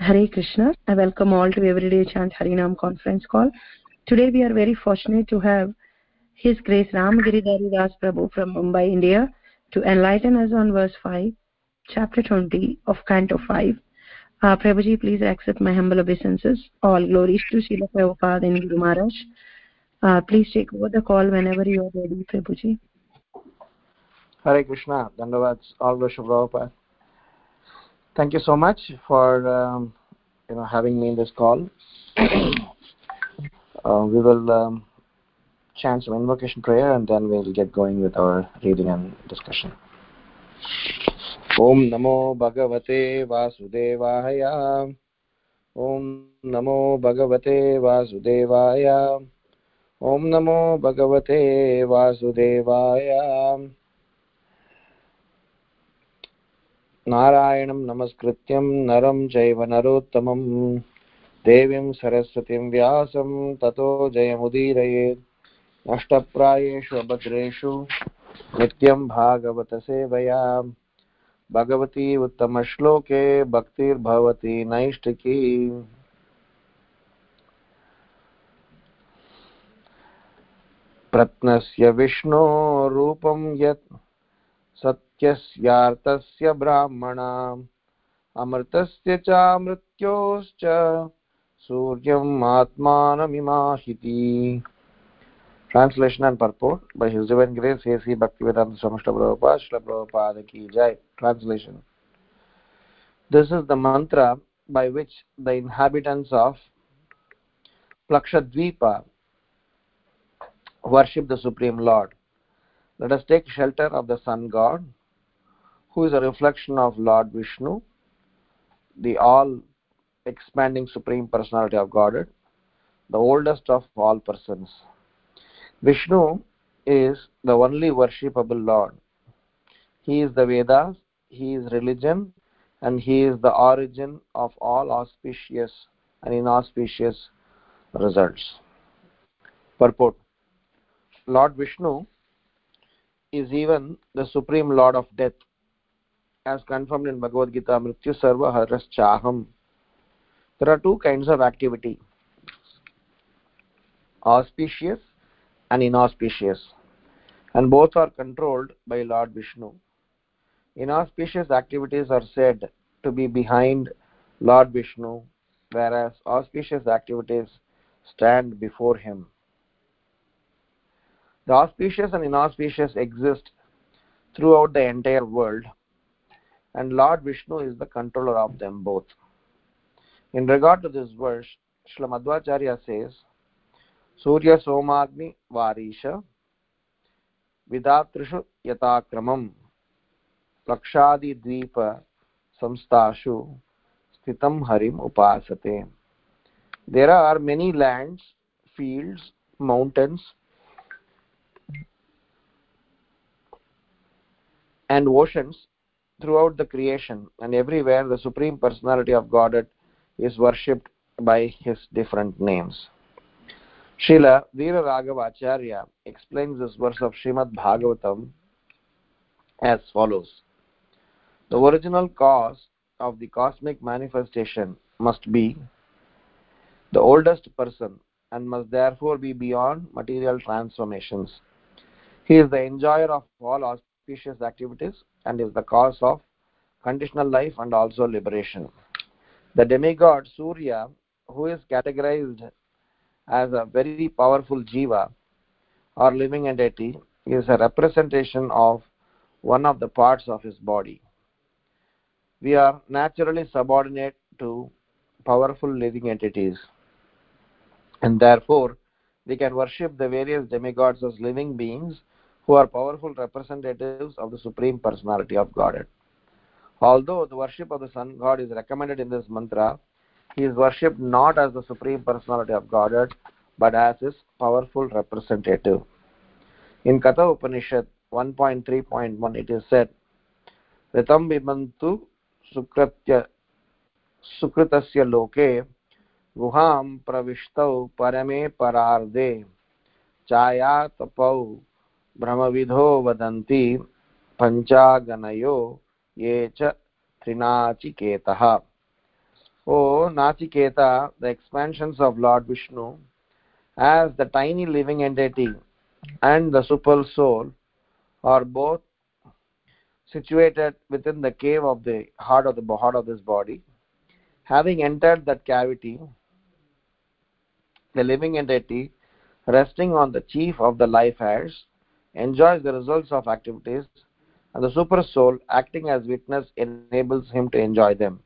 Hare Krishna. I welcome all to Everyday Chant Harinam conference call. Today we are very fortunate to have His Grace Ramagiri Das Prabhu from Mumbai, India to enlighten us on verse 5, chapter 20 of Canto 5. Uh, Prabhuji, please accept my humble obeisances. All glories to Srila Prabhupada and Guru Maharaj. Uh, please take over the call whenever you are ready, Prabhuji. Hare Krishna. Dandavats. All worship Prabhupada. Thank you so much for um, you know having me in this call. uh, we will um, chant some invocation prayer and then we'll get going with our reading and discussion. ॐ नमो भगवते वासुदेवाय ॐ नमो भगवते वासुदेवाय ॐ नमो भगवते वासुदेवाय नारायणं नमस्कृत्यं नरं चैव नरोत्तमं देवीं सरस्वतीं व्यासं ततो जयमुदीरयेत् नष्टप्रायेषु अभद्रेषु नित्यं भागवतसेवया भगवती उत्तमश्लोके भक्तिर्भवति नैष्टिकी प्रत्नस्य विष्णोरूपं यत् सत्यस्यार्थस्य ब्राह्मणा अमृतस्य च मृत्योश्च सूर्यम् आत्मानमिमाहिति purport by His Divine Grace A.C. Bhaktivedanta Swami Prabhupada Srila Prabhupada Ki Jai. Translation This is the mantra by which the inhabitants of Plakshadvipa worship the Supreme Lord. Let us take shelter of the Sun God, who is a reflection of Lord Vishnu, the all expanding Supreme Personality of Godhead, the oldest of all persons. Vishnu is the only worshipable Lord. He is the Vedas, He is religion, and He is the origin of all auspicious and inauspicious results. Purport Lord Vishnu is even the Supreme Lord of Death, as confirmed in Bhagavad Gita, Mrityu Sarva Haras Chaham. There are two kinds of activity auspicious and inauspicious, and both are controlled by Lord Vishnu. Inauspicious activities are said to be behind Lord Vishnu, whereas auspicious activities stand before him. The auspicious and inauspicious exist throughout the entire world, and Lord Vishnu is the controller of them both. In regard to this verse, Madhvacharya says, Surya Somagni Varisha Vidatrishu Yatakramam Lakshadi Dvipa Samstashu Stitam Harim Upasate. There are many lands, fields, mountains, and oceans throughout the creation and everywhere the supreme personality of godhead is worshipped by his different names Srila Veera Raghavacharya explains this verse of Shrimad Bhagavatam as follows The original cause of the cosmic manifestation must be the oldest person and must therefore be beyond material transformations. He is the enjoyer of all auspicious activities and is the cause of conditional life and also liberation. The demigod Surya, who is categorized as a very powerful jiva or living entity, is a representation of one of the parts of his body. We are naturally subordinate to powerful living entities, and therefore we can worship the various demigods as living beings who are powerful representatives of the Supreme Personality of Godhead. Although the worship of the Sun God is recommended in this mantra, he is worshipped not as the Supreme Personality of Godhead, but as his powerful representative. In Katha Upanishad 1.3.1 it is said, Ritam bibantu sukratya sukritasya loke गुहां प्रविष्टौ परमे परार्धे छायातपौ ब्रह्मविधो वदन्ति पञ्चागणयो ये च त्रिनाचिकेतः। ओ Nachiketa the expansions of Lord Vishnu as the tiny living entity and the super soul are both situated within the cave of the heart of the bird of this body having entered that cavity, the living entity resting on the chief of the life has enjoys the results of activities, and the super soul, acting as witness, enables him to enjoy them.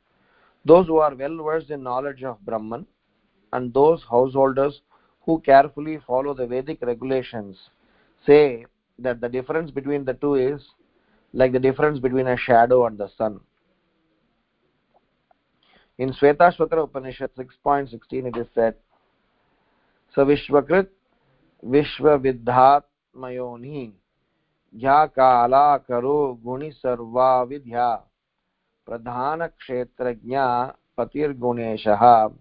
Those who are well versed in knowledge of Brahman and those householders who carefully follow the Vedic regulations say that the difference between the two is like the difference between a shadow and the sun. In Svetashvatara Upanishad 6.16 it is said, Savishvakrit Vishwavidhatmayoni Kala Karo Guni Sarva Vidya Pradhana Kshetrajna Patir Guneshah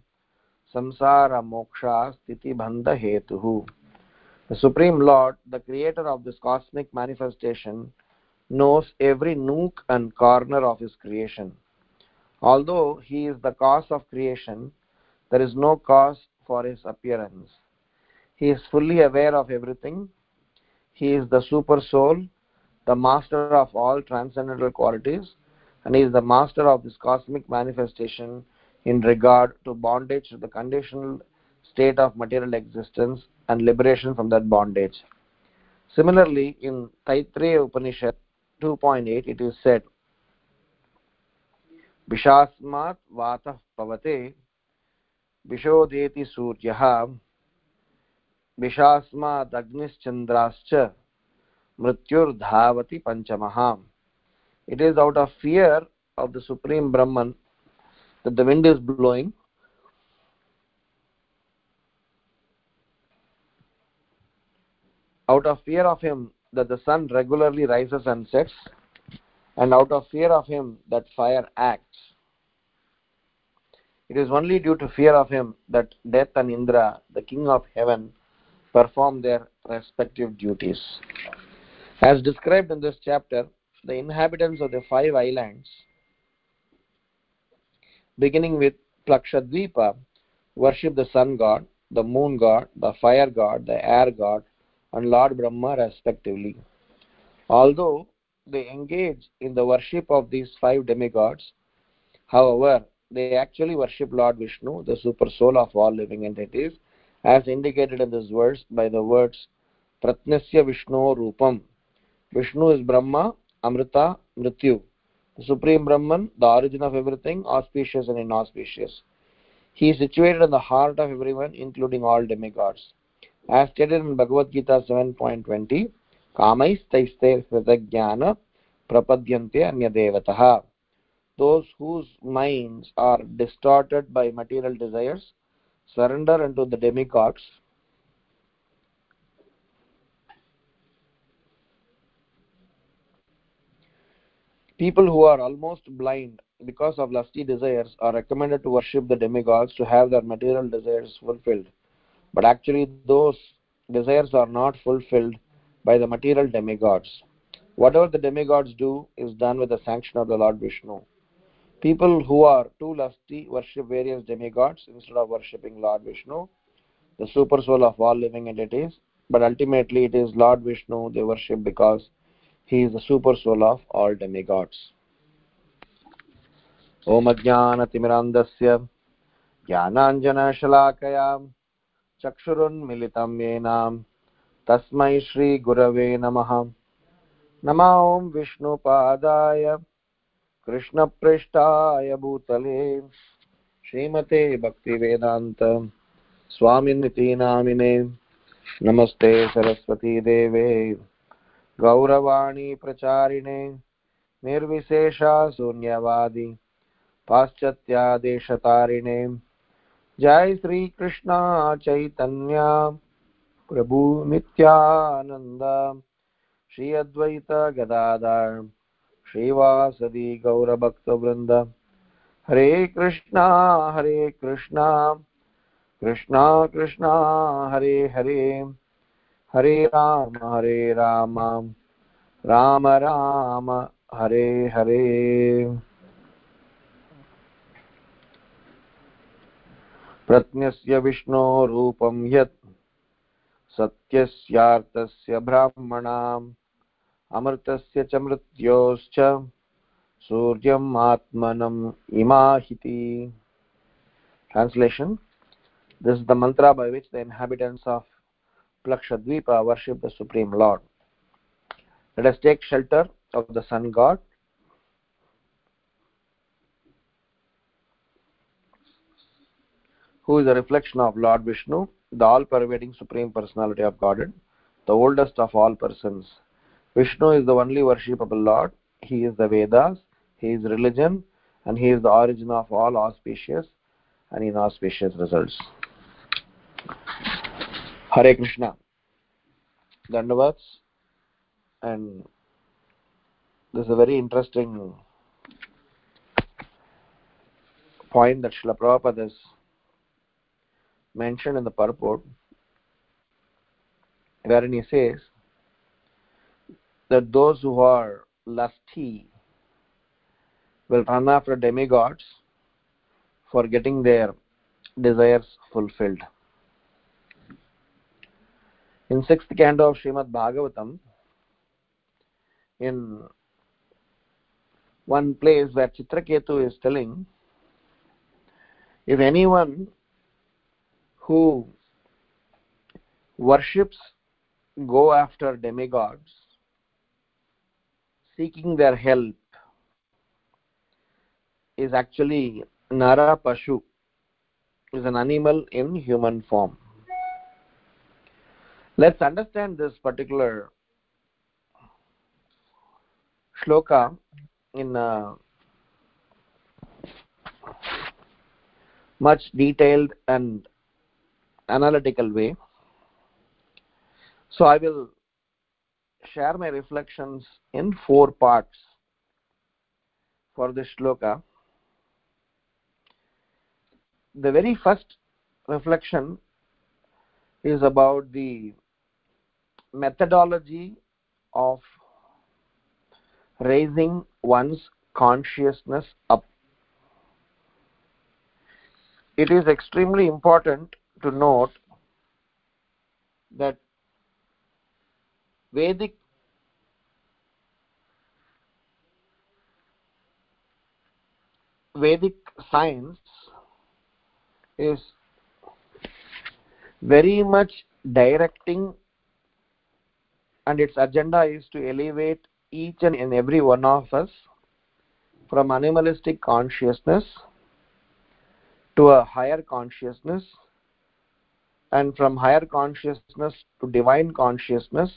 Samsara Sthiti Bandha Hetuhu The Supreme Lord, the creator of this cosmic manifestation, knows every nook and corner of his creation. Although he is the cause of creation, there is no cause for his appearance. He is fully aware of everything. he is the super soul the master of all transcendental qualities and he is the master of this cosmic manifestation in regard to bondage to the conditional state of material existence and liberation from that bondage. Similarly, in Taittiriya Upanishad 2.8, it is said, Vishasmat vatah pavate, Vishodeti suryaha, विषास्मात् अग्निश्चन्द्राश्च मृत्युर्धावति पञ्चमः It is out of fear of the Supreme Brahman that the wind is out of fear of him that the sun regularly rises and sets and out of fear of him that fire acts it is only due to fear of him that death and indra the king of heaven perform their respective duties as described in this chapter the inhabitants of the five islands beginning with plakshadvipa worship the sun god the moon god the fire god the air god and Lord Brahma respectively. Although they engage in the worship of these five demigods, however, they actually worship Lord Vishnu, the super soul of all living entities, as indicated in this verse by the words Pratnasya Vishnu Rupam. Vishnu is Brahma, Amrita, Mrityu. The Supreme Brahman, the origin of everything, auspicious and inauspicious. He is situated in the heart of everyone, including all demigods as stated in Bhagavad Gita 7.20, Kamaistaiste Jnana Prapadyante Anyadevatah. Those whose minds are distorted by material desires surrender unto the demigods. People who are almost blind because of lusty desires are recommended to worship the demigods to have their material desires fulfilled. But actually those desires are not fulfilled by the material demigods. Whatever the demigods do is done with the sanction of the lord vishnu people who are too lusty worship various demigods instead of worshipping lord vishnu the super soul of all living entities but ultimately it is lord vishnu they worship because he is the super soul of all demigods ॐ अज्ञानतिमिरान्धस्य ज्ञानाञ्जनशलाकयां चक्षुरुन्मिलितं येन तस्मै श्रीगुरवे नमः नमो ॐ विष्णुपादाय कृष्णपृष्ठाय भूतले। श्रीमते भक्तिवेदान्त स्वामिनिति नामिने। नमस्ते सरस्वतीदेवे गौरवाणी प्रचारिणे। निर्विशेषा शून्यवादी। पाश्चात्यादेशतारिणे। जय श्री कृष्णा चैतन्य। प्रभु नित्यानंद श्री अद्वैत गदाधर। श्रीवासदि गौरभक्तवृंद हरे कृष्णा हरे कृष्णा कृष्णा कृष्णा, हरे हरे। हरे राम हरे राम राम राम, हरे हरे। प्रज्ञस्य विष्णोरूपं यत् सत्यस्यार्थस्य ब्राह्मणाम्। अमृतस्य च मृत्योश्च सूर्यम् आत्मनम् इमाहिति Translation This is the mantra by which the inhabitants of Plakshadvipa worship the Supreme Lord. Let us take shelter of the Sun God who is a reflection of Lord Vishnu, the all-pervading Supreme Personality of Godhead, the oldest of all persons. Vishnu is the only worshipable Lord. He is the Vedas, He is religion, and He is the origin of all auspicious and inauspicious results. Hare Krishna. Dandavats. And this is a very interesting point that Srila Prabhupada has mentioned in the purport, wherein he says that those who are lusty will run after demigods for getting their desires fulfilled. In sixth canto of Srimad Bhagavatam, in one place where Chitraketu is telling, if anyone who worships go after demigods seeking their help is actually Nara Pashu, is an animal in human form. Let's understand this particular shloka in a much detailed and analytical way. So I will share my reflections in four parts for this shloka. The very first reflection is about the methodology of raising one's consciousness up. It is extremely important to note that Vedic Vedic science is very much directing and its agenda is to elevate each and every one of us from animalistic consciousness to a higher consciousness and from higher consciousness to divine consciousness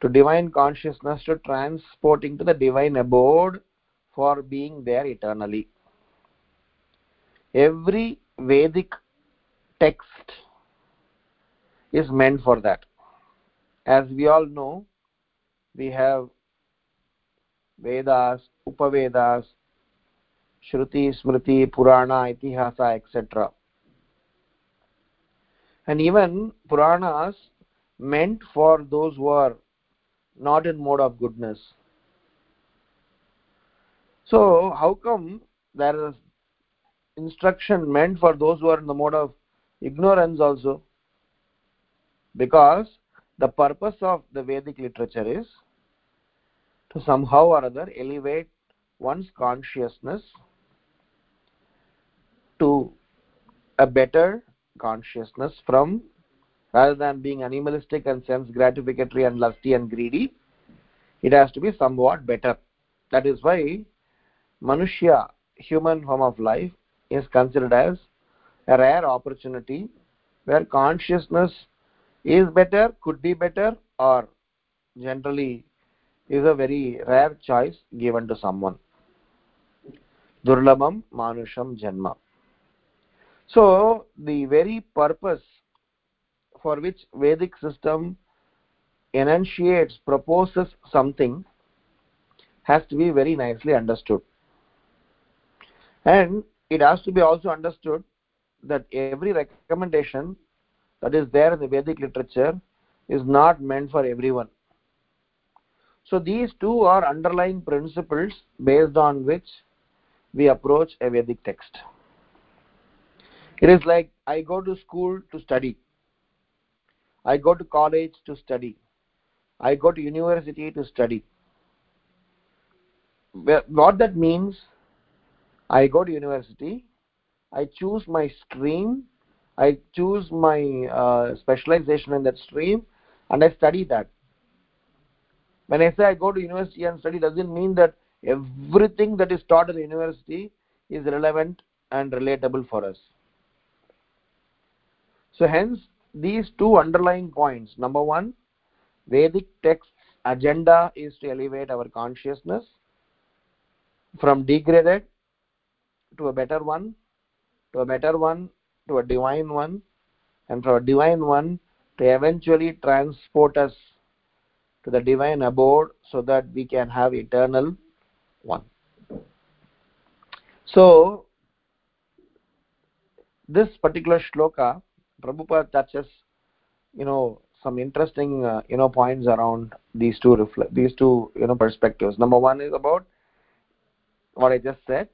to divine consciousness to transporting to the divine abode for being there eternally. Every vedic text is meant for that. As we all know we have vedas upavedas shruti smriti purana itihasa etc and even puranas meant for those who are not in mode of goodness so how come there is instruction meant for those who are in the mode of ignorance also? Because the purpose of the vedic literature is to somehow or other elevate one's consciousness to a better consciousness from rather than being animalistic and sense gratificatory and lusty and greedy it has to be somewhat better. That is why manushya human form of life is considered as a rare opportunity where consciousness is better could be better or generally is a very rare choice given to someone. Durlabam manusham janma. So the very purpose for which vedic system enunciates proposes something has to be very nicely understood and it has to be also understood that every recommendation that is there in the vedic literature is not meant for everyone. So these two are underlying principles based on which we approach a vedic text. It is like i go to school to study. I go to college to study. I go to university to study. What that means i go to university i choose my stream i choose my uh, specialization in that stream and i study that. When i say i go to university and study doesn't mean that everything that is taught at the university is relevant and relatable for us. So hence these two underlying points. Number one vedic texts agenda is to elevate our consciousness from degraded to a better one to a better one to a divine one and from a divine one to eventually transport us to the divine abode so that we can have eternal one. So this particular shloka prabhupada touches you know some interesting uh, you know points around these two these two you know perspectives. Number one is about what i just said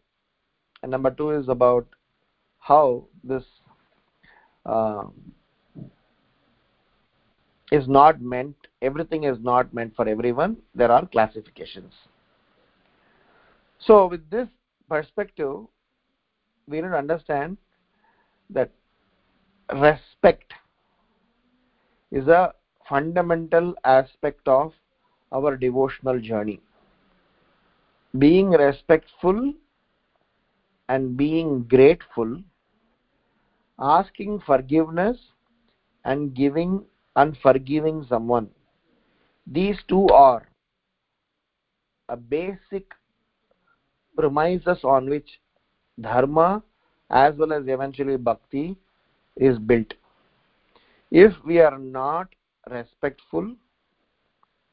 and number two is about how this uh, is not meant everything is not meant for everyone. There are classifications. So with this perspective we need to understand that respect is a fundamental aspect of our devotional journey. Being respectful and being grateful asking forgiveness and giving and forgiving someone. These two are a basic premises on which dharma as well as eventually bhakti is built. If we are not respectful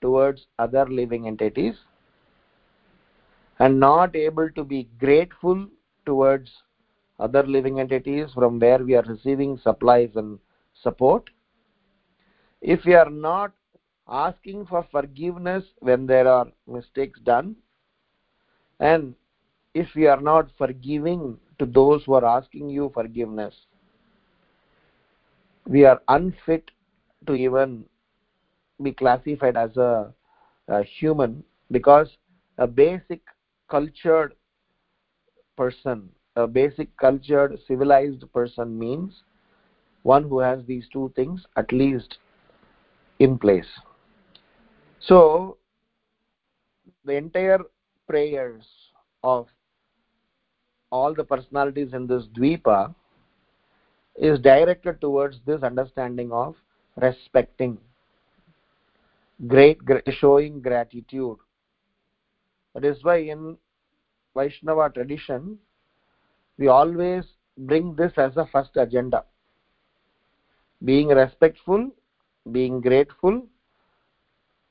towards other living entities and not able to be grateful towards other living entities from where we are receiving supplies and support. If we are not asking for forgiveness when there are mistakes done and if we are not forgiving to those who are asking you forgiveness we are unfit to even be classified as a, a human because a basic cultured person a basic cultured civilized person means one who has these two things at least in place. So the entire prayers of all the personalities in this dvipa is directed towards this understanding of respecting great showing gratitude. That is why in vaishnava tradition we always bring this as a first agenda. Being respectful being grateful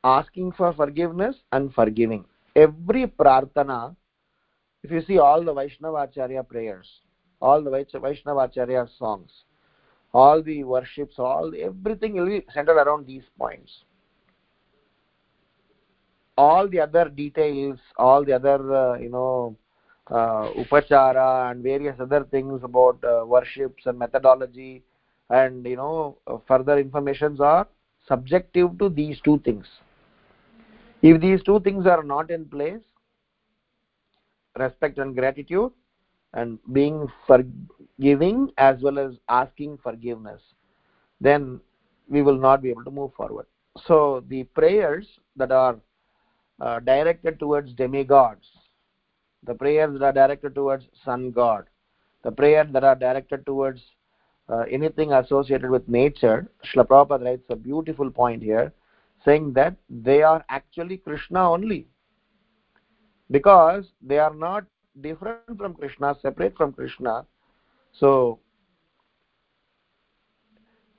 asking for forgiveness and forgiving. Every prarthana if you see all the Vaishnava vaishnavacharya prayers all the Vaishnava vaishnavacharya songs all the worships all everything will be centered around these points all the other details all the other uh, you know uh, upachara and various other things about uh, worships and methodology and you know uh, further informations are subjective to these two things. If these two things are not in place respect and gratitude and being forgiving as well as asking forgiveness then we will not be able to move forward. So the prayers that are uh, directed towards demigods. The prayers that are directed towards sun god. The prayers that are directed towards uh, anything associated with nature. Srila Prabhupada writes a beautiful point here saying that they are actually Krishna only. Because they are not different from Krishna separate from Krishna. So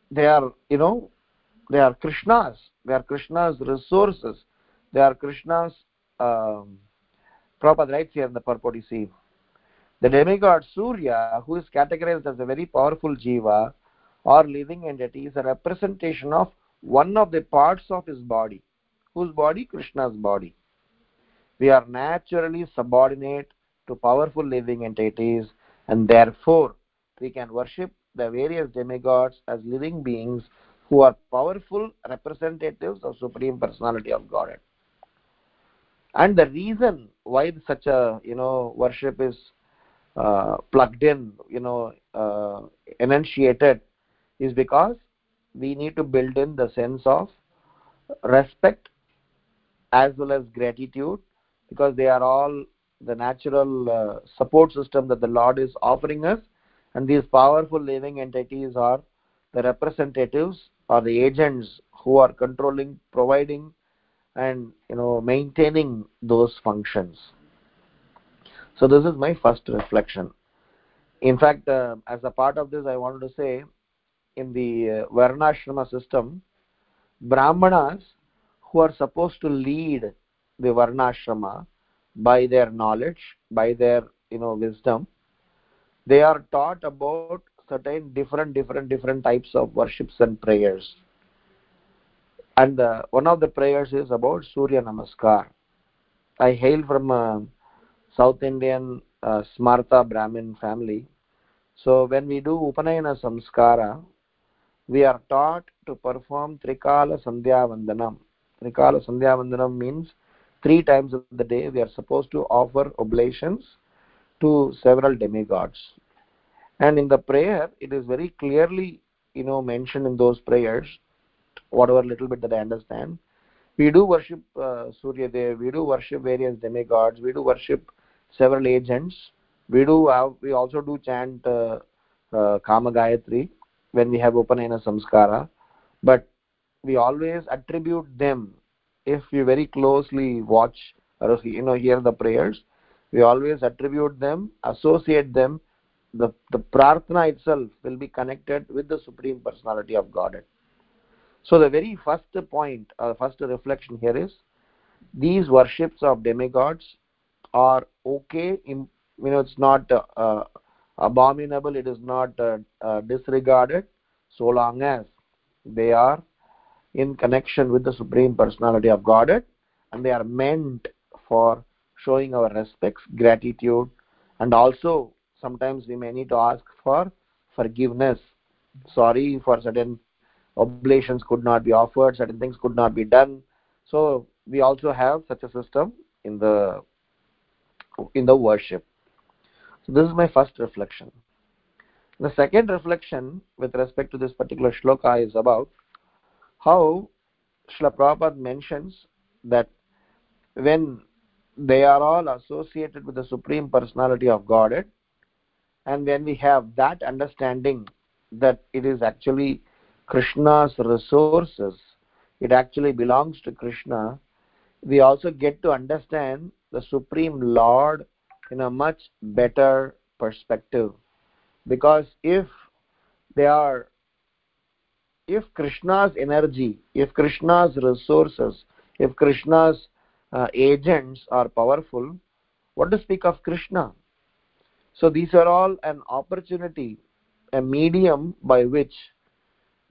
they are you know they are Krishna's. They are Krishna's resources they are Krishna's um, Prabhupada writes here in the purport you see. The demigod Surya who is categorized as a very powerful jiva or living entity is a representation of one of the parts of his body. Whose body? Krishna's body. We are naturally subordinate to powerful living entities and therefore we can worship the various demigods as living beings who are powerful representatives of supreme personality of godhead and the reason why such a you know worship is uh, plugged in you know uh, enunciated is because we need to build in the sense of respect as well as gratitude because they are all the natural uh, support system that the lord is offering us. And these powerful living entities are the representatives or the agents who are controlling providing and you know maintaining those functions. So this is my first reflection. In fact uh, as a part of this i wanted to say in the uh, varnashrama system brahmanas who are supposed to lead the varnashrama by their knowledge by their you know wisdom they are taught about certain different different different types of worships and prayers and uh, one of the prayers is about surya namaskar. I hail from a south indian uh, smarta brahmin family. So when we do upanayana samskara we are taught to perform trikala sandhya vandanam trikala sandhya vandanam means three times of the day we are supposed to offer oblations to several demigods. And in the prayer it is very clearly you know mentioned in those prayers whatever little bit that i understand. We do worship uh, surya dev we do worship various demigods we do worship several agents. We do have, we also do chant uh, uh, kama gayatri when we have upanayana samskara. But we always attribute them. If you very closely watch or you know hear the prayers we always attribute them associate them. The the prarthana itself will be connected with the supreme personality of godhead so the very first point uh, first reflection here is these worships of demigods are okay you know it's not uh, uh, abominable it is not uh, uh, disregarded so long as they are in connection with the supreme personality of godhead and they are meant for showing our respects gratitude and also sometimes we may need to ask for forgiveness. Sorry for certain oblations could not be offered certain things could not be done. So we also have such a system in the in the worship. So this is my first reflection. The second reflection with respect to this particular shloka is about how Srila Prabhupada mentions that when they are all associated with the Supreme Personality of Godhead, and when we have that understanding that it is actually krishna's resources it actually belongs to krishna. We also get to understand the supreme lord in a much better perspective. Because if they are if krishna's energy if krishna's resources if krishna's uh, agents are powerful what to speak of krishna? So these are all an opportunity a medium by which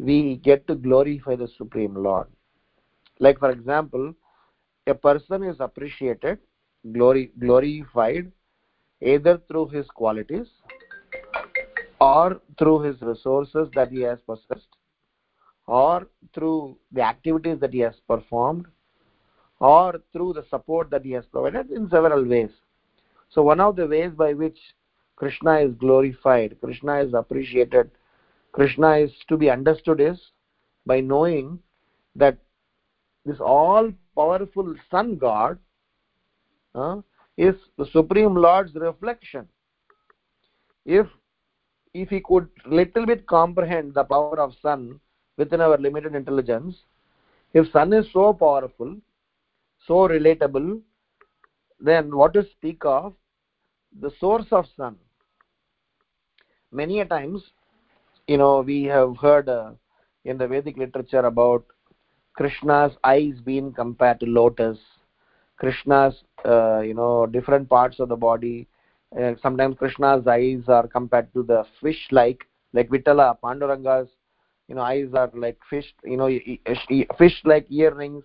we get to glorify the supreme lord. Like for example a person is appreciated glory glorified either through his qualities or through his resources that he has possessed or through the activities that he has performed or through the support that he has provided in several ways. So one of the ways by which krishna is glorified krishna is appreciated krishna is to be understood is by knowing that this all powerful sun god uh, is the supreme lord's reflection. If if he could little bit comprehend the power of sun within our limited intelligence if sun is so powerful so relatable then what to speak of? The source of sun. Many a times you know we have heard uh, in the vedic literature about krishna's eyes being compared to lotus krishna's uh, you know different parts of the body. Uh, sometimes krishna's eyes are compared to the fish like like vitala panduranga's you know eyes are like fish you know fish like earrings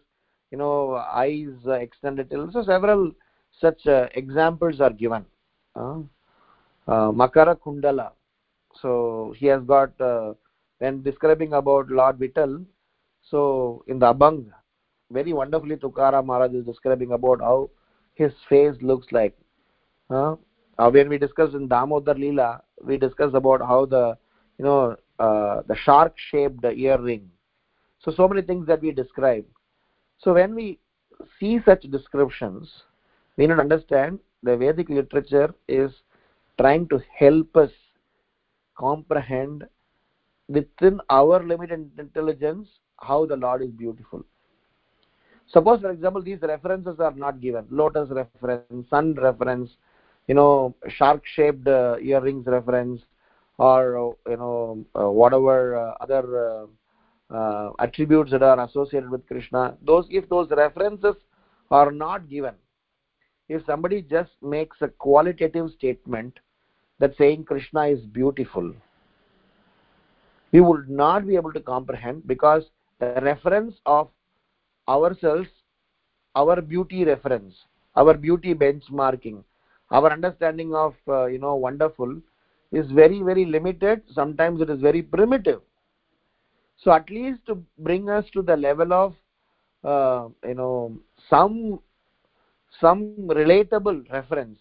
you know eyes uh, extended. So several such uh, examples are given. Uh, makara kundala so he has got uh, when describing about lord vittal so in the abhang very wonderfully tukaram maharaj is describing about how his face looks like. Uh, when we discussed in damodar leela we discussed about how the you know uh, the shark shaped earring so so many things that we describe. So when we see such descriptions we need to understand the vedic literature is trying to help us comprehend within our limited intelligence how the lord is beautiful. Suppose for example these references are not given. Lotus reference sun reference you know shark shaped uh, earrings reference or uh, you know uh, whatever uh, other uh, uh, attributes that are associated with krishna. Those if those references are not given if somebody just makes a qualitative statement that saying krishna is beautiful we would not be able to comprehend because the reference of ourselves our beauty reference our beauty benchmarking our understanding of uh, you know wonderful is very very limited. Sometimes it is very primitive. So at least to bring us to the level of uh, you know some some relatable reference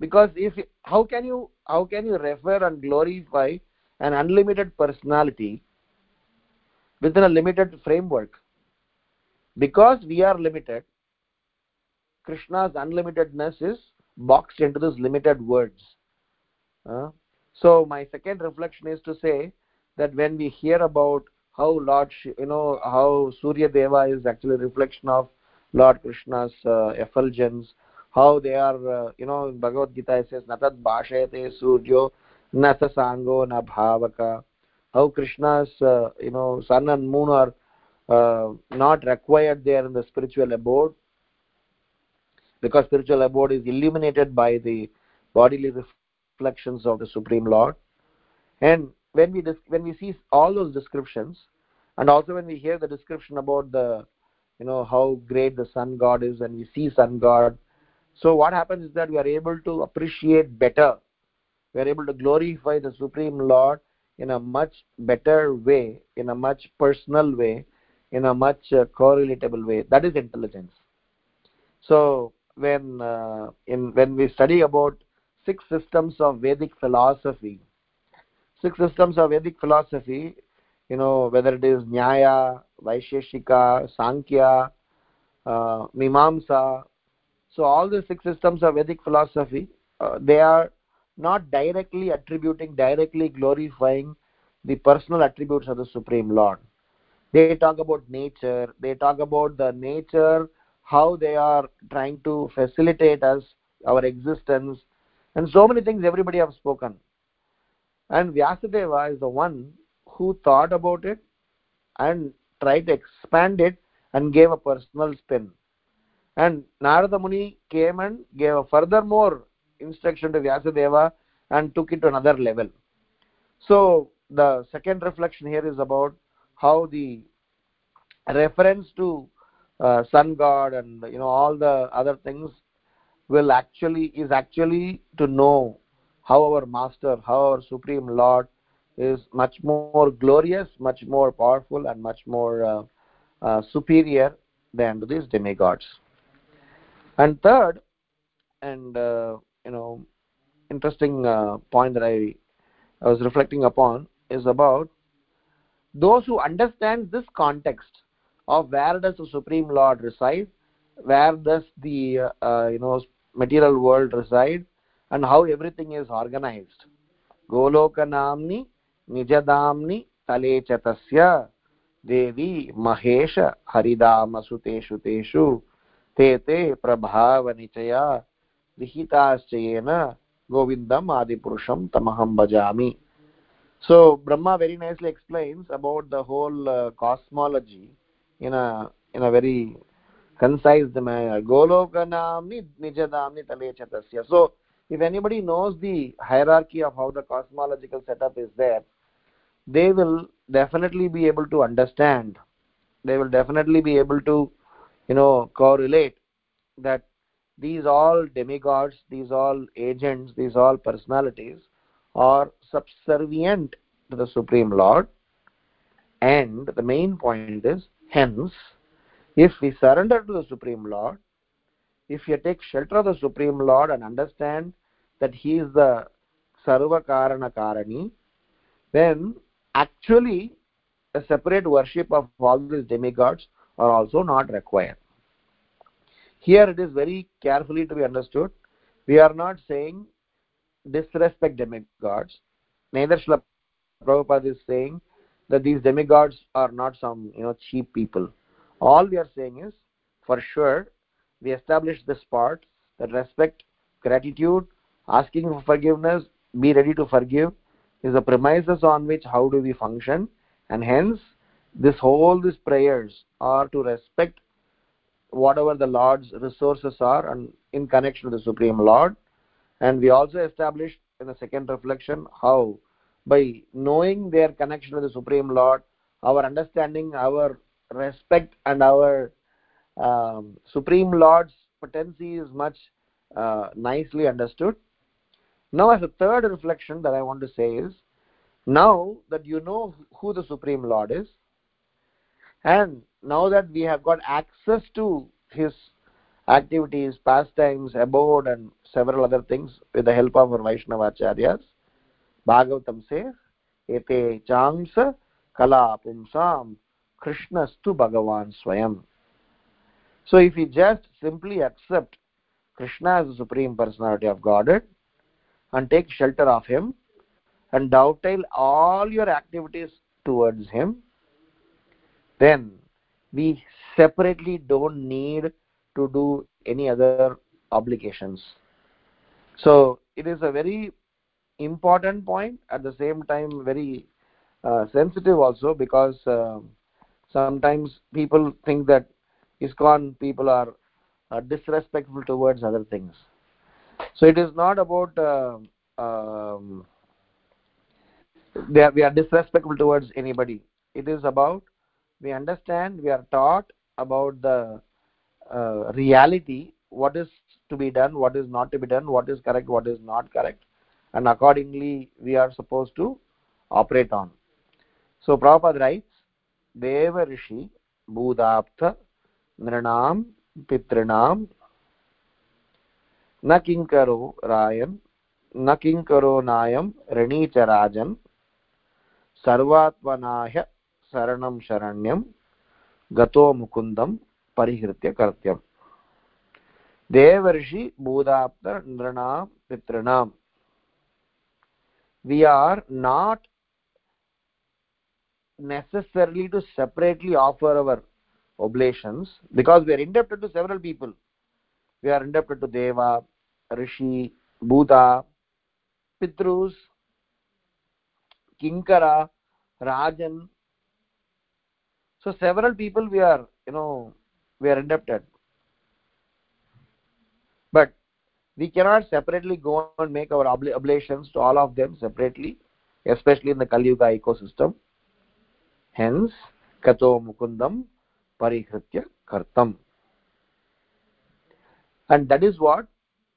because if how can you how can you refer and glorify an unlimited personality within a limited framework? Because we are limited krishna's unlimitedness is boxed into these limited words. Uh, so my second reflection is to say that when we hear about how lord you know how surya deva is actually a reflection of lord krishna's uh, effulgence how they are uh, you know in bhagavad gita it says natat bhashayate suryo nasa sango na bhavaka. How krishna's uh, you know sun and moon are uh, not required there in the spiritual abode because spiritual abode is illuminated by the bodily reflections of the supreme lord. And when we when we see all those descriptions and also when we hear the description about the you know how great the sun god is and we see sun god so what happens is that we are able to appreciate better. We are able to glorify the supreme lord in a much better way in a much personal way in a much uh, correlatable way. That is intelligence. So when uh, in when we study about six systems of vedic philosophy six systems of vedic philosophy you know whether it is nyaya vaisheshika sankhya uh, mimamsa so all the six systems of vedic philosophy uh, they are not directly attributing directly glorifying the personal attributes of the supreme lord. They talk about nature they talk about the nature how they are trying to facilitate us our existence and so many things everybody have spoken. And vyasadeva is the one who thought about it and tried to expand it and gave a personal spin and narada muni came and gave a furthermore instruction to vyasadeva and took it to another level. So the second reflection here is about how the reference to uh, sun god and you know all the other things will actually is actually to know how our master how our supreme lord is much more glorious much more powerful and much more uh, uh, superior than these demigods and third and uh, you know interesting uh, point that I, I was reflecting upon is about those who understand this context of where does the supreme lord reside where does the uh, you know material world reside and how everything is organized. Golokanamni nijadamni tale chatasya devi mahesh haridama suteshu teshu. ते ते प्रभावनिचया विहिताश्चयेन गोविन्दम् आदिपुरुषं तमहं भजामि. So Brahma very nicely explains about the whole cosmology in in a very concised manner गोलोकनाम्नि निजनाम्नि तले च तस्य so if anybody knows the hierarchy of how the cosmological setup is there they will definitely be able to understand they will definitely be able to you know correlate that these all demigods these all agents these all personalities are subservient to the supreme lord. And the main point is hence if we surrender to the supreme lord if you take shelter of the supreme lord and understand that he is the sarva karana karani then actually a separate worship of all these demigods are also not required here it is very carefully to be understood. We are not saying disrespect demigods. Neither Srila Prabhupada is saying that these demigods are not some you know cheap people. All we are saying is for sure we establish this part that respect gratitude asking for forgiveness be ready to forgive is the premises on which how do we function. And hence this whole these prayers are to respect whatever the lord's resources are and in connection with the supreme lord. And we also established in the second reflection how by knowing their connection with the supreme lord our understanding our respect and our um, supreme lord's potency is much uh, nicely understood. Now as a third reflection that i want to say is now that you know who the supreme lord is and now that we have got access to his activities pastimes abode and several other things with the help of our vaishnava acharyas bhagavatam says ete chams kala pumsam krishnastu bhagavan swayam. So if we just simply accept krishna as the supreme personality of godhead and take shelter of him and dovetail all your activities towards him then we separately don't need to do any other obligations. So it is a very important point at the same time very uh, sensitive also because uh, sometimes people think that iskcon people are uh, disrespectful towards other things. So it is not about uh, um, are, we are disrespectful towards anybody. It is about we understand we are taught about the uh, reality what is to be done what is not to be done what is correct what is not correct and accordingly we are supposed to operate on so prabhupada writes deva rishi budaptha nrinam pitrinam न किङ्करो रायन् न किङ्करो नायं ऋणी च राजन् सर्वात्मनाह्य शरणं शरण्यं गतो मुकुन्दं परिहृत्य कर्त्यम् देवर्षि भूदाप्त नृणां पितॄणां we are not necessarily to separately offer our oblations because we are indebted to several people we are indebted to deva rishi bhuta pitrus kinkara rajan so several people we are you know we are indebted. But we cannot separately go and make our obl oblations to all of them separately especially in the kali yuga ecosystem. Hence kato mukundam parihritya kartam. And that is what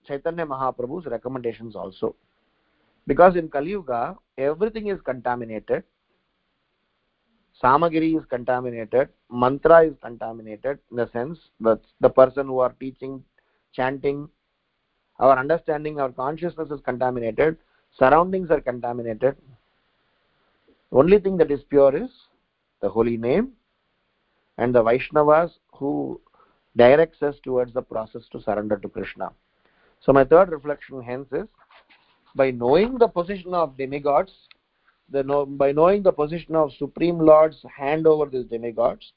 chaitanya mahaprabhu's recommendations also. Because in kali yuga everything is contaminated samagiri is contaminated. Mantra is contaminated in the sense that the person who are teaching chanting our understanding our consciousness is contaminated. Surroundings are contaminated. Only thing that is pure is the holy name and the vaishnavas who directs us towards the process to surrender to krishna. So my third reflection hence is by knowing the position of demigods the by knowing the position of supreme lords hand over these demigods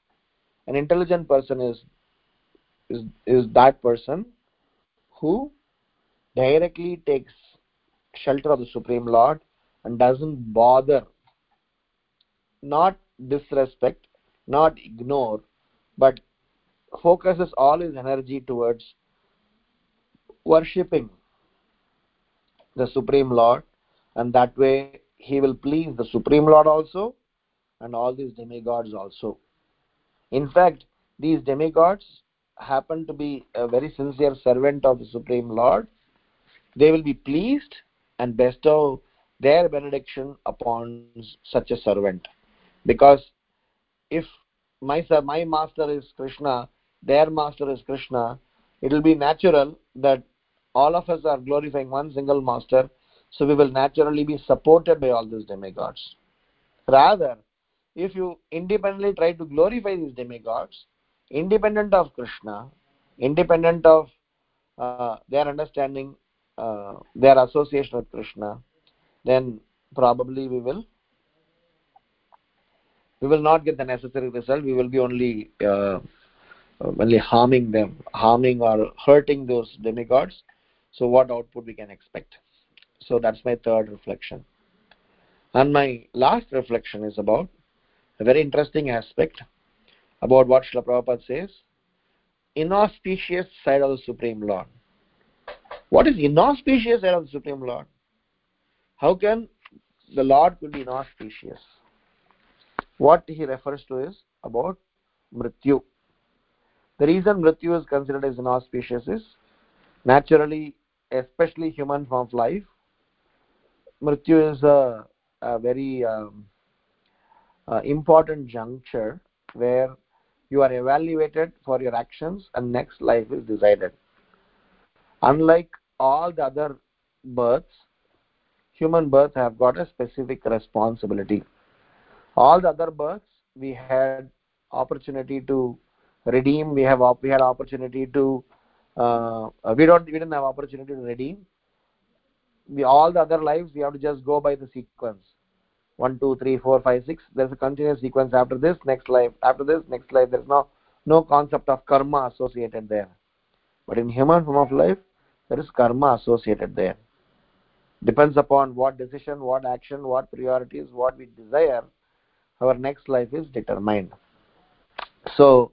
an intelligent person is is is that person who directly takes shelter of the supreme lord and doesn't bother not disrespect not ignore but focuses all his energy towards worshipping the supreme lord and that way he will please the supreme lord also and all these demigods also. In fact these demigods happen to be a very sincere servant of the supreme lord. They will be pleased and bestow their benediction upon such a servant. Because if my my master is krishna their master is krishna it will be natural that all of us are glorifying one single master so we will naturally be supported by all these demigods. Rather if you independently try to glorify these demigods independent of krishna independent of uh, their understanding uh, their association with krishna then probably we will we will not get the necessary result. We will be only uh, only harming them harming or hurting those demigods. So what output we can expect so that's my third reflection. And my last reflection is about a very interesting aspect about what Srila Prabhupada says inauspicious side of the Supreme Lord. What is inauspicious side of the Supreme Lord? How can the Lord could be inauspicious? What he refers to is about mrityu. The reason mrityu is considered as inauspicious is naturally especially human form of life mrityu is a, a very um, important juncture where you are evaluated for your actions and next life is decided. Unlike all the other births human birth have got a specific responsibility. All the other births we had opportunity to redeem. We have we had opportunity to uh, we don't we didn't have opportunity to redeem we all the other lives we have to just go by the sequence. One two three four five six. There's a continuous sequence after this next life after this next life. There's no no concept of karma associated there. But in human form of life there is karma associated there. Depends upon what decision what action what priorities what we desire our next life is determined. So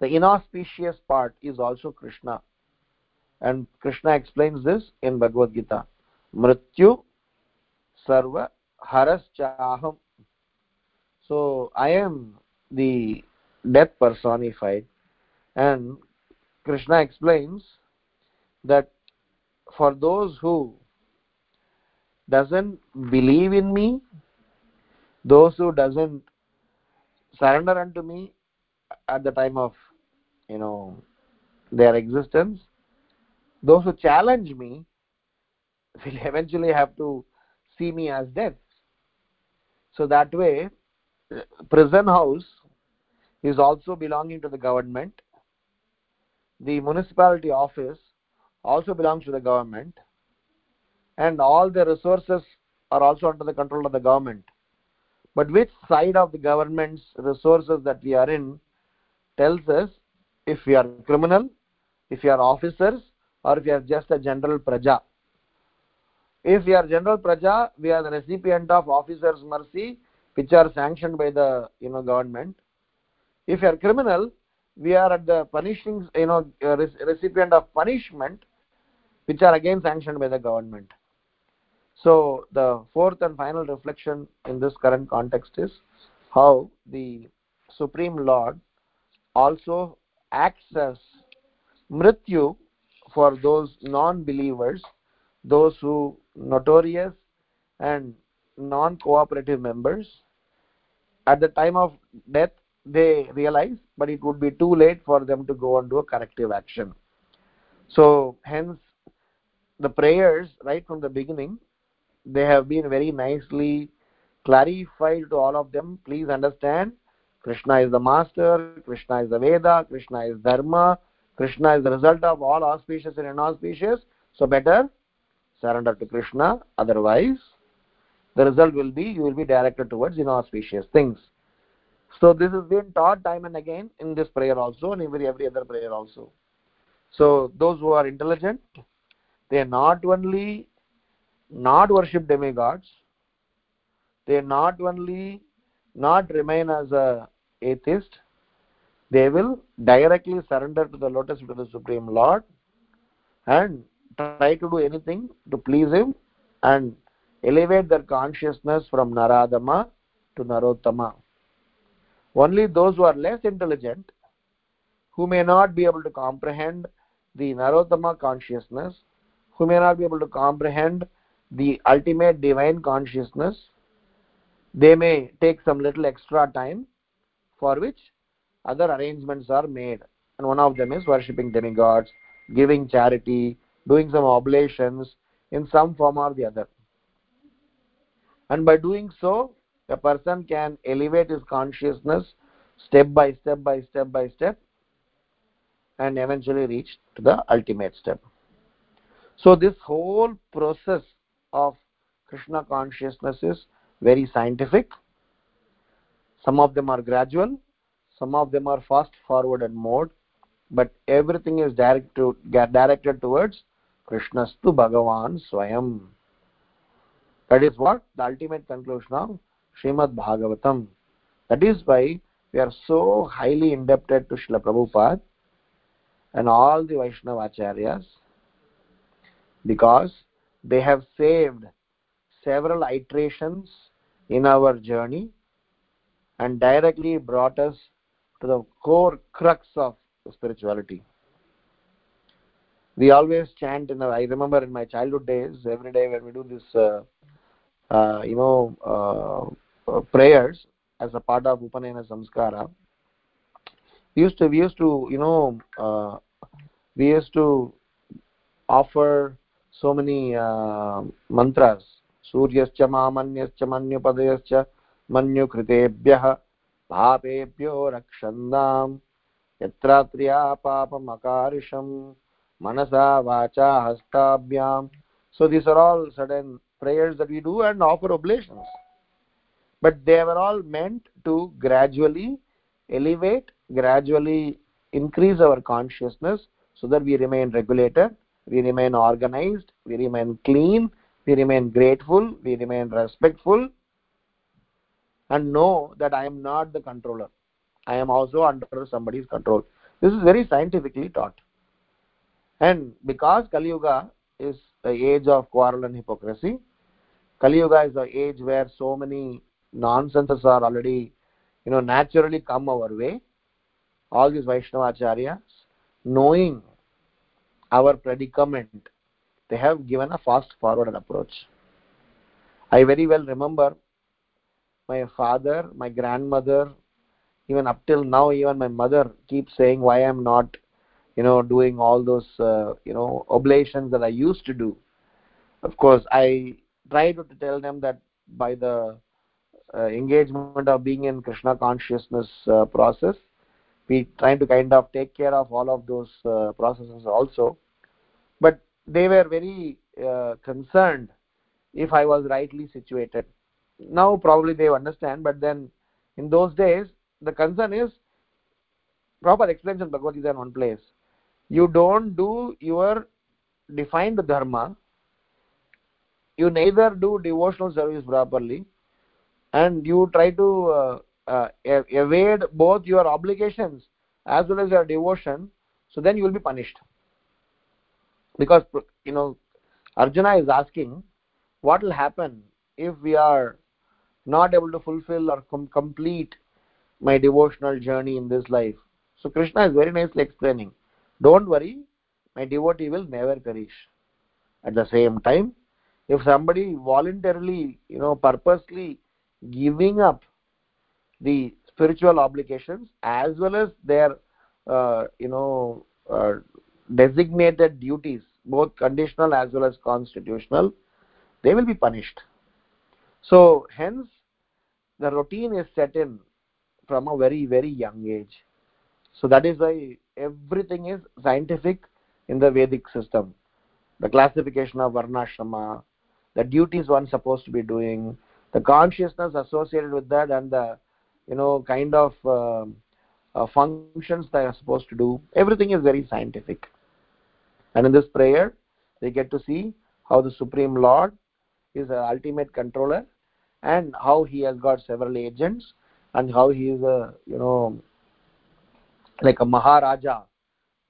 the inauspicious part is also krishna. And krishna explains this in bhagavad gita mrityu sarva haraschaham so i am the death personified and krishna explains that for those who doesn't believe in me those who doesn't surrender unto me at the time of you know their existence those who challenge me will eventually have to see me as dead so that way prison house is also belonging to the government. The municipality office also belongs to the government. And all the resources are also under the control of the government. But which side of the government's resources that we are in tells us if we are criminal if we are officers or if we are just a general praja if we are general praja we are the recipient of officers mercy which are sanctioned by the you know government. If you are criminal we are at the punishing you know uh, recipient of punishment which are again sanctioned by the government. So the fourth and final reflection in this current context is how the supreme lord also acts as mrityu for those non believers those who notorious and non cooperative members. At the time of death they realize but it would be too late for them to go on to a corrective action. So hence the prayers right from the beginning they have been very nicely clarified to all of them. Please understand krishna is the master krishna is the veda krishna is dharma krishna is the result of all auspicious and inauspicious. So better surrender to krishna otherwise the result will be you will be directed towards inauspicious things. So this has been taught time and again in this prayer also and every every other prayer also. So those who are intelligent they are not only not worship demigods they not only not remain as a atheist they will directly surrender to the lotus feet of the supreme lord and try to do anything to please him and elevate their consciousness from naradama to narottama. Only those who are less intelligent who may not be able to comprehend the narottama consciousness who may not be able to comprehend the ultimate divine consciousness they may take some little extra time for which other arrangements are made. And one of them is worshipping demigods giving charity doing some oblations in some form or the other. And by doing so a person can elevate his consciousness step by step by step by step and eventually reach to the ultimate step. So this whole process of krishna consciousness is very scientific. Some of them are gradual some of them are fast forward and mode but everything is direct to, directed towards krishnastu bhagavan swayam that is what the ultimate conclusion of Srimad Bhagavatam. That is why we are so highly indebted to Srila Prabhupada and all the Vaishnava Acharyas because they have saved several iterations in our journey and directly brought us to the core crux of spirituality. We always chant in, I remember in my childhood days, every day when we do this, uh, uh, you know, uh, uh, prayers as a part of upanayana samskara we used to we used to you know uh, we used to offer so many uh, mantras सूर्यश्च मामन्यश्च मन्युपदयश्च मन्युकृतेभ्यः पापेभ्यो रक्षन्दाम् यत्रात्र्या पापमकारिषम् manasa vacha hastabhyam. So these are all certain prayers that we do and offer oblations. But they were all meant to gradually elevate gradually increase our consciousness so that we remain regulated we remain organized we remain clean we remain grateful we remain respectful and know that i am not the controller. I am also under somebody's control. This is very scientifically taught and because kali yuga is the age of quarrel and hypocrisy kali yuga is the age where so many nonsenses are already you know naturally come our way. All these vaishnava acharyas knowing our predicament they have given a fast forward approach. I very well remember my father my grandmother even up till now even my mother keeps saying why i'm not you know doing all those uh, you know oblations that i used to do. Of course i tried to tell them that by the uh, engagement of being in krishna consciousness uh, process we trying to kind of take care of all of those uh, processes also. But they were very uh, concerned if i was rightly situated. Now probably they understand but then in those days the concern is proper explanation bhagavad gita in one place you don't do your defined dharma. You neither do devotional service properly. And you try to uh, uh, evade both your obligations as well as your devotion. So then you will be punished. Because you know arjuna is asking what will happen if we are not able to fulfill or com complete my devotional journey in this life? So krishna is very nicely explaining don't worry my devotee will never perish. At the same time if somebody voluntarily you know purposely giving up the spiritual obligations as well as their uh, you know uh, designated duties both conditional as well as constitutional they will be punished. So hence the routine is set in from a very very young age. So that is why everything is scientific in the vedic system. The classification of varnashrama the duties one supposed to be doing the consciousness associated with that and the you know kind of uh, uh, functions they are supposed to do everything is very scientific. And in this prayer they get to see how the supreme lord is the ultimate controller and how he has got several agents and how he is a you know like a maharaja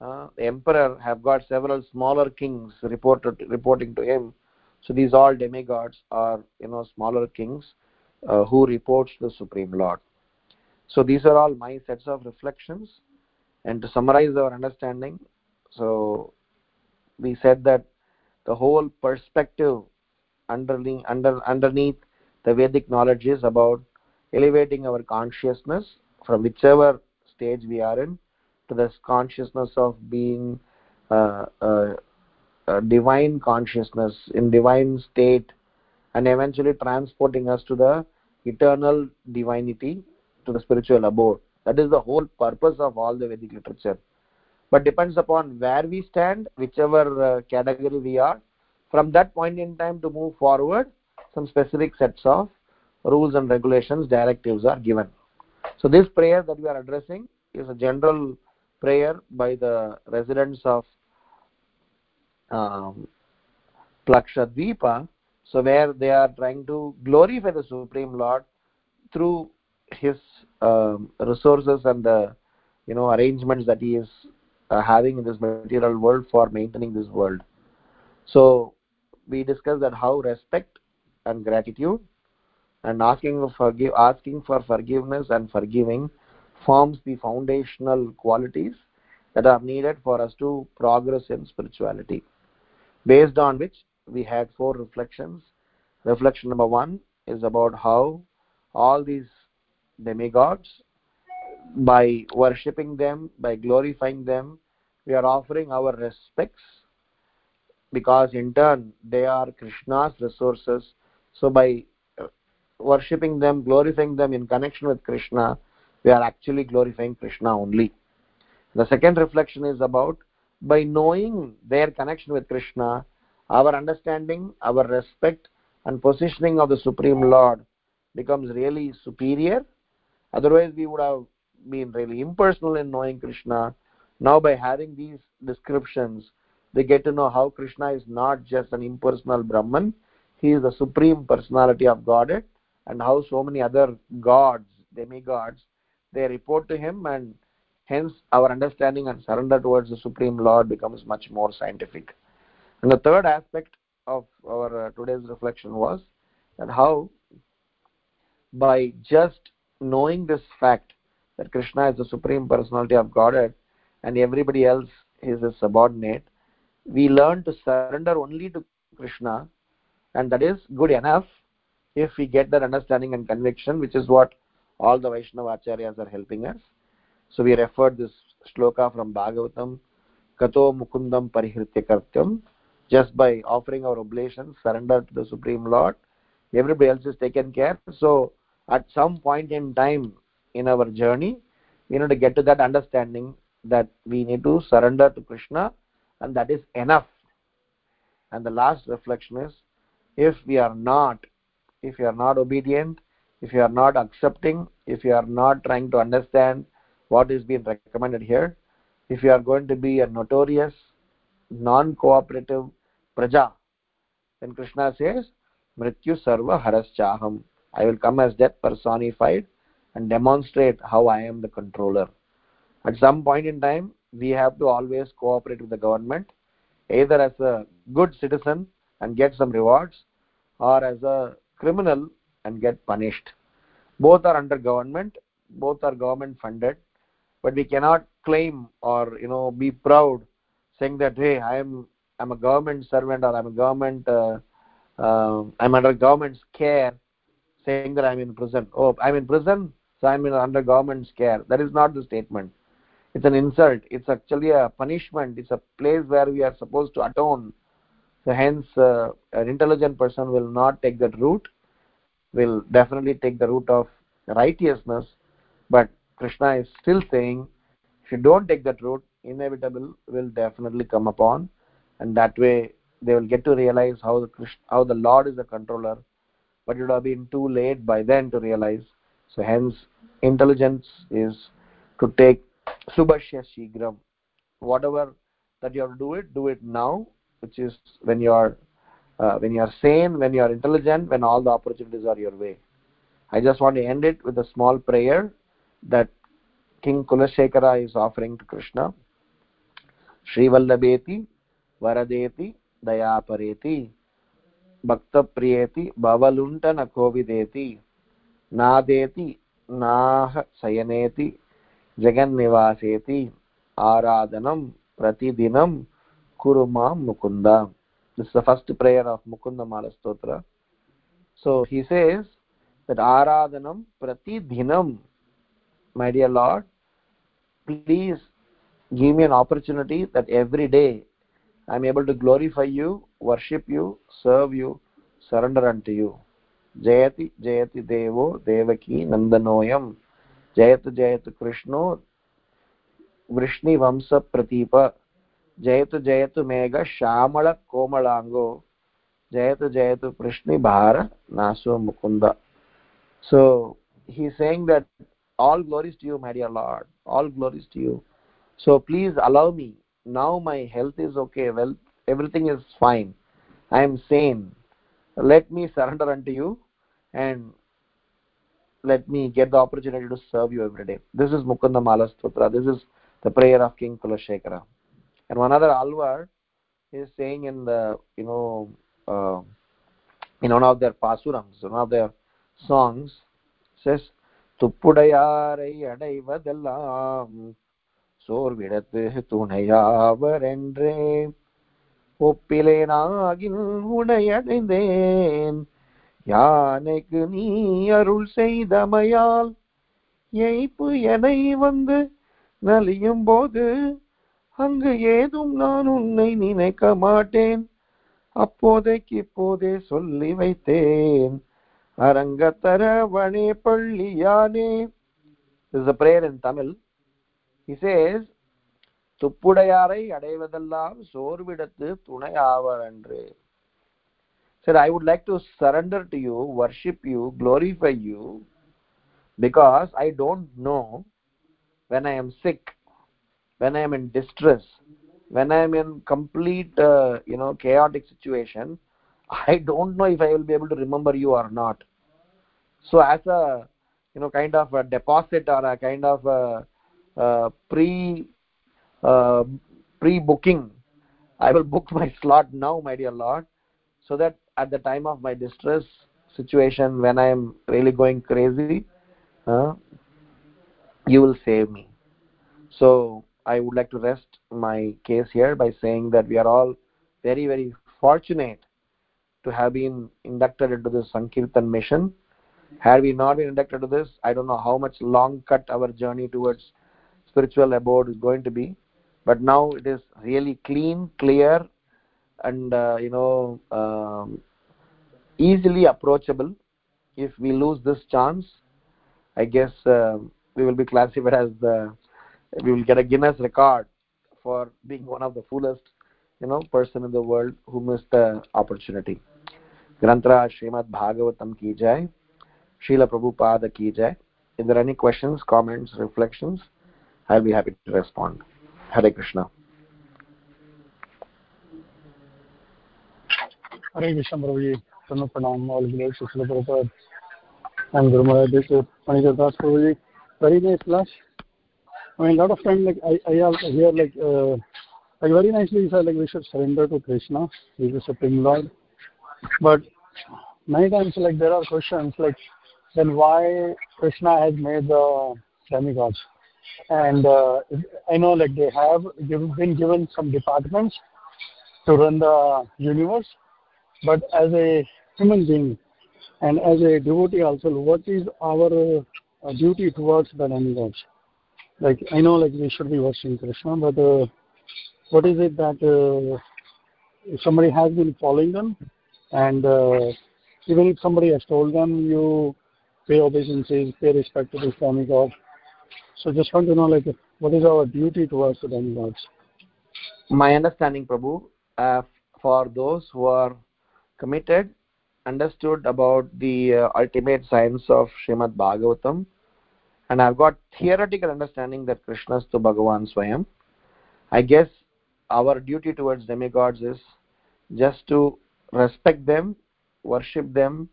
uh, emperor have got several smaller kings reported reporting to him. So these all demigods are you know smaller kings uh, who reports the supreme lord. So these are all my sets of reflections. And to summarize our understanding so we said that the whole perspective underneath under underneath the vedic knowledge is about elevating our consciousness from whichever stage we are in to this consciousness of being uh, divine consciousness in divine state and eventually transporting us to the eternal divinity to the spiritual abode. That is the whole purpose of all the vedic literature. But depends upon where we stand whichever uh, category we are. From that point in time to move forward some specific sets of rules and regulations directives are given so this prayer that we are addressing is a general prayer by the residents of um, Plakshadvipa, so where they are trying to glorify the Supreme Lord through his um, resources and the you know arrangements that he is uh, having in this material world for maintaining this world. So we discussed that how respect and gratitude and asking for forgive asking for forgiveness and forgiving forms the foundational qualities that are needed for us to progress in spirituality. Based on which we had four reflections. Reflection number 1 is about how all these demigods by worshipping them by glorifying them we are offering our respects because in turn they are krishna's resources. So by worshipping them glorifying them in connection with krishna we are actually glorifying krishna only. The second reflection is about by knowing their connection with krishna our understanding our respect and positioning of the supreme lord becomes really superior. Otherwise we would have been really impersonal in knowing krishna. Now by having these descriptions they get to know how krishna is not just an impersonal brahman he is the supreme personality of godhead and how so many other gods demigods they report to him and hence our understanding and surrender towards the supreme lord becomes much more scientific. And the third aspect of our uh, today's reflection was that how by just knowing this fact that krishna is the supreme personality of godhead and everybody else is a subordinate we learn to surrender only to krishna and that is good enough if we get that understanding and conviction which is what all the vaishnava acharyas are helping us. So we referred this shloka from bhagavatam kato mukundam parihritya kartyam just by offering our oblations surrender to the supreme lord. Everybody else is taken care. So at some point in time in our journey we need to get to that understanding that we need to surrender to krishna and that is enough. And the last reflection is if we are not if you are not obedient if you are not accepting if you are not trying to understand what is being recommended here if you are going to be a notorious non cooperative praja then krishna says mrityu sarva haraschaham i will come as death personified and demonstrate how i am the controller. At some point in time we have to always cooperate with the government either as a good citizen and get some rewards or as a criminal and get punished. Both are under government. Both are government funded. But we cannot claim or you know be proud saying that hey i am i'm a government servant or i'm a government uh, uh, i'm under government's care saying that i'm in prison. Oh i'm in prison so i'm in, under government's care. That is not the statement. It's an insult. It's actually a punishment. It's a place where we are supposed to atone so hence uh, an intelligent person will not take that route will definitely take the route of righteousness. But krishna is still saying if you don't take that route inevitable will definitely come upon. And that way they will get to realize how the Krishna, how the lord is the controller. But it would have been too late by then to realize. So hence intelligence is to take subhashya shigram. Whatever that you have to do it do it now which is when you are uh, when you are sane when you are intelligent when all the opportunities are your way i just want to end it with a small prayer that king kulashekara is offering to krishna श्रीवल्लभेति वरदेति दयापरेति भक्तप्रियेति भवलुण्ठनकोविदेति नादेति नाह शयनेति जगन्निवासेति आराधनं प्रतिदिनं Kuru Mam Mukunda. This is the first prayer of Mukunda Mala Stotra. So he says that Aradhanam Pratidinam, my dear Lord, please give me an opportunity that every day I am able to glorify you, worship you, serve you, surrender unto you. Jayati Jayati Devo Devaki Nandanoyam Jayatu Jayatu Krishno Vrishni Vamsa Pratipa जयतु जयतु मेघ श्यामळ कोमलाङ्गो जयतु जयतु पृष्णि भार नासो Mukunda so he sang that all glories to you my dear Lord all glories to so please allow me now my health is okay well everything is fine I am same let me surrender unto you and let me get the opportunity to serve you every day. This is mukunda malas putra this is the prayer of king kulashekara and one other alvar is saying in the you know uh, in one of their pasurams one of their songs says துப்புடையாரை அடைவதெல்லாம் சோர்விடத்து துணையாவரென்றே ஒப்பிலேனாகின் உடையடைந்தேன் யானைக்கு நீ அருள் செய்தமையால் எய்ப்பு எனை வந்து நலியும் போது அங்கு ஏதும் நான் உன்னை நினைக்க மாட்டேன். அப்போதைக்கு இப்போதே சொல்லி வைத்தேன். அரங்கத்தரவனே பள்ளியானே is a prayer in Tamil says துப்புடையாரை அடைவதெல்லாம் சோர்விடத்து துணை ஆவரன்று சரி I would like to surrender to you worship you glorify you because I don't know when I am sick when i am in distress when i am in complete uh, you know chaotic situation i don't know if i will be able to remember you or not. So as a you know kind of a deposit or a kind of a, a pre uh, pre booking i will book my slot now my dear lord so that at the time of my distress situation when i am really going crazy uh, you will save me. So i would like to rest my case here by saying that we are all very very fortunate to have been inducted into this sankirtan mission. Had we not been inducted to this i don't know how much long cut our journey towards spiritual abode is going to be. But now it is really clean clear and uh, you know um, easily approachable. If we lose this chance i guess uh, we will be classified as the we will get a guinness record for being one of the foolest you know person in the world who missed the opportunity grantra srimad bhagavatam ki jai Srila Prabhupada ki jai. If there are any questions, comments, reflections, I'll be happy to respond. Hare Krishna. Hare Krishna Prabhuji, Pranav Pranam, all glory to Srila Prabhupada. And Guru Maharaj, Manikar Das Prabhuji. Very nice class. I mean, a lot of time, like, I, I also hear, like, uh, like, very nicely, you said, like, we should surrender to Krishna. He is the Supreme Lord. But many times, like, there are questions, like, then why Krishna has made the demigods? And uh, I know, like, they have been given some departments to run the universe, but as a human being and as a devotee also, what is our uh, duty towards the demigods? Like I know, like we should be worshiping Krishna, but uh, what is it that uh, if somebody has been following them, and uh, even if somebody has told them you pay obeisances, pay respect to the demigod, so just want to know, like, what is our duty towards the demigods? My understanding, Prabhu, uh, for those who are committed, understood about the uh, ultimate science of Srimad Bhagavatam, and I've got theoretical understanding that Krishnastu Bhagavan Swayam. I guess our duty towards demigods is just to respect them, worship them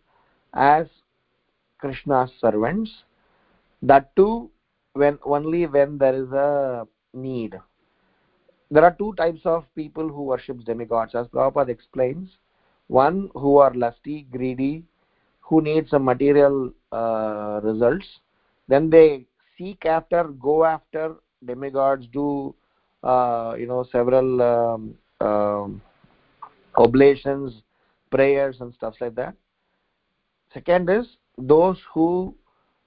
as Krishna's servants. That too, when only when there is a need. There are two types of people who worship demigods, as Prabhupada explains. One who are lusty, greedy, who need some material uh, results. Then they seek after, go after. Demigods, do uh, you know several um, um, oblations prayers and stuff like that. Second is those who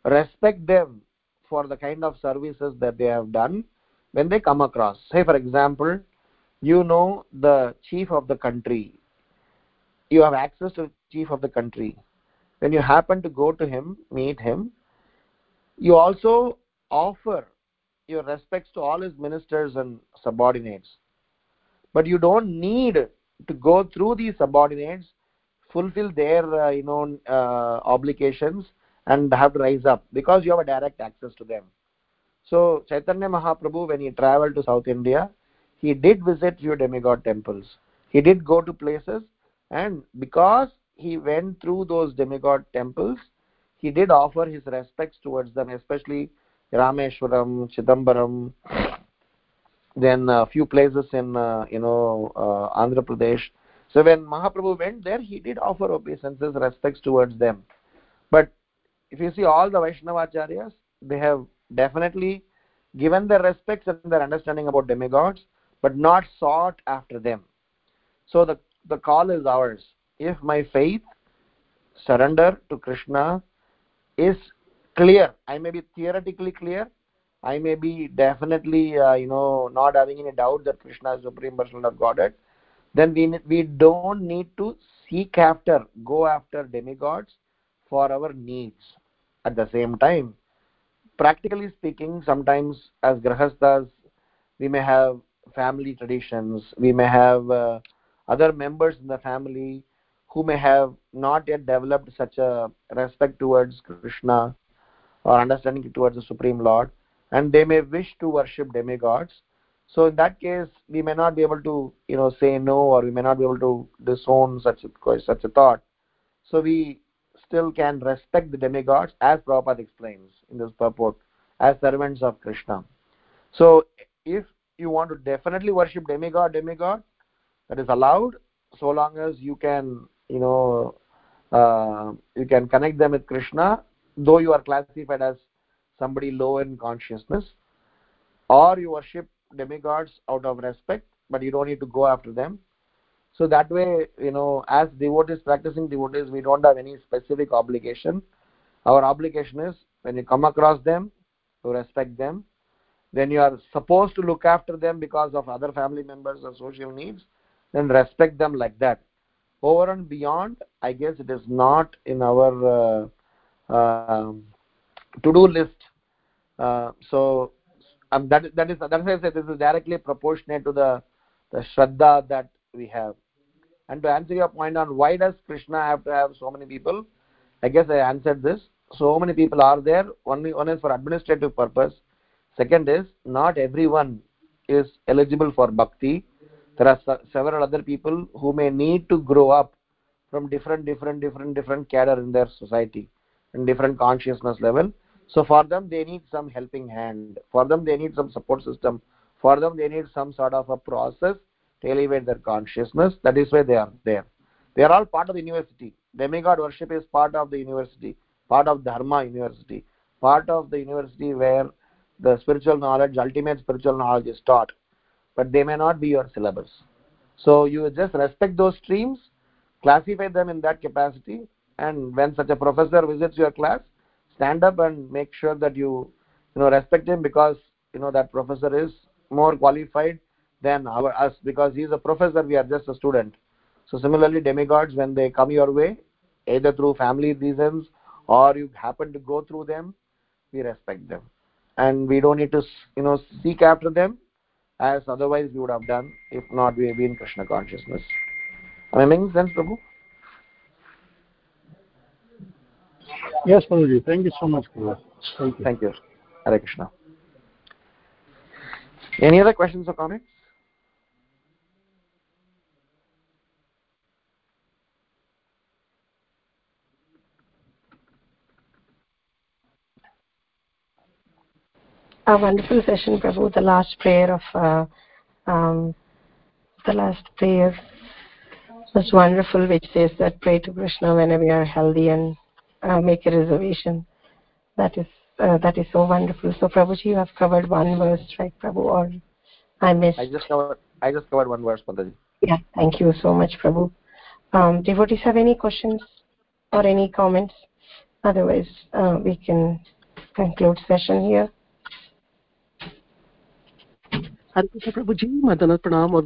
respect them for the kind of services that they have done when they come across. Say for example you know the chief of the country. You have access to chief of the country. When you happen to go to him meet him you also offer your respects to all his ministers and subordinates. But you don't need to go through these subordinates fulfill their uh, you know uh, obligations and have to rise up because you have a direct access to them. So chaitanya mahaprabhu when he traveled to south india he did visit few demigod temples. He did go to places and because he went through those demigod temples he did offer his respects towards them especially rameshwaram chidambaram then a few places in uh, you know uh, andhra pradesh. So when mahaprabhu went there he did offer obeisances respects towards them. But if you see all the vaishnavacharyas they have definitely given their respects and their understanding about demigods but not sought after them. So the the call is ours. If my faith surrender to krishna is clear. I may be theoretically clear. I may be definitely uh, you know not having any doubt that krishna is supreme personal of godhead. Then we we don't need to seek after go after demigods for our needs at the same time. Practically speaking sometimes as grahasthas we may have family traditions. We may have uh, other members in the family who may have not yet developed such a respect towards krishna or understanding towards the supreme lord and they may wish to worship demigods. So in that case we may not be able to you know say no or we may not be able to disown such a such a thought. So we still can respect the demigods as Prabhupada explains in this purport as servants of Krishna. So if you want to definitely worship demigod demigod that is allowed so long as you can you know uh, you can connect them with krishna though you are classified as somebody low in consciousness or you worship demigods out of respect but you don't need to go after them. So that way you know as devotees practicing devotees we don't have any specific obligation. Our obligation is when you come across them to respect them. Then you are supposed to look after them because of other family members or social needs then respect them like that over and beyond i guess it is not in our uh, uh, to do list uh, so um, that that is that's why I said this is directly proportionate to the the shraddha that we have. And to answer your point on why does Krishna have to have so many people, I guess I answered this. So many people are there. One one is for administrative purpose. Second is not everyone is eligible for bhakti. There are several other people who may need to grow up from different different different different cadre in their society in different consciousness level. So for them they need some helping hand. For them they need some support system. For them they need some sort of a process to elevate their consciousness. That is why they are there. They are all part of the university. Demigod worship is part of the university part of dharma university part of the university where the spiritual knowledge ultimate spiritual knowledge is taught but they may not be your syllabus. So you just respect those streams classify them in that capacity and when such a professor visits your class stand up and make sure that you you know respect him because you know that professor is more qualified than our us because he is a professor we are just a student. So similarly demigods when they come your way either through family reasons or you happen to go through them we respect them. And we don't need to you know seek after them as otherwise we would have done if not we have been krishna consciousness am i making sense prabhu Yes, Prabhuji. Thank you so much, Prabhu. Thank you. Thank you. Hare Krishna. Any other questions or comments? A wonderful session, Prabhu. The last prayer of uh, um, the last prayer was wonderful, which says that pray to Krishna whenever you are healthy and uh, make a reservation. That is uh, that is so wonderful. So, Prabhuji, you have covered one verse, right, Prabhu, or I missed? I just covered. I just covered one verse, Mataji. Yeah, thank you so much, Prabhu. Um, devotees have any questions or any comments? Otherwise, uh, we can conclude session here. Hare Krishna Prabhu ji माता प्रणाम और